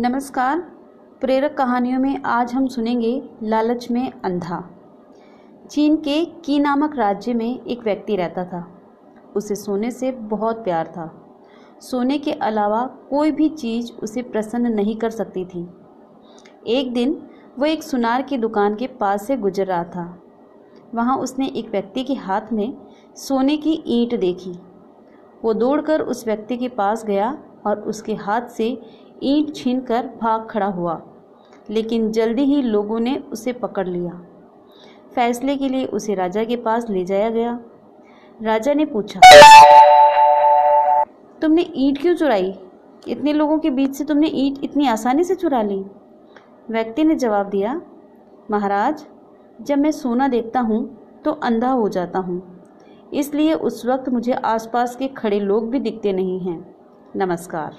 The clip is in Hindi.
नमस्कार। प्रेरक कहानियों में आज हम सुनेंगे लालच में अंधा। चीन के की नामक राज्य में एक व्यक्ति रहता था। उसे सोने से बहुत प्यार था। सोने के अलावा कोई भी चीज़ उसे प्रसन्न नहीं कर सकती थी। एक दिन वो एक सुनार की दुकान के पास से गुजर रहा था। वहाँ उसने एक व्यक्ति के हाथ में सोने की ईंट देखी। वो दौड़कर उस व्यक्ति के पास गया और उसके हाथ से ईंट छीनकर भाग खड़ा हुआ, लेकिन जल्दी ही लोगों ने उसे पकड़ लिया। फैसले के लिए उसे राजा के पास ले जाया गया। राजा ने पूछा, तुमने ईंट क्यों चुराई? इतने लोगों के बीच से तुमने ईंट इतनी आसानी से चुरा ली? व्यक्ति ने जवाब दिया, महाराज, जब मैं सोना देखता हूँ तो अंधा हो जाता हूँ। इसलिए उस वक्त मुझे आसपास के खड़े लोग भी दिखते नहीं हैं। नमस्कार।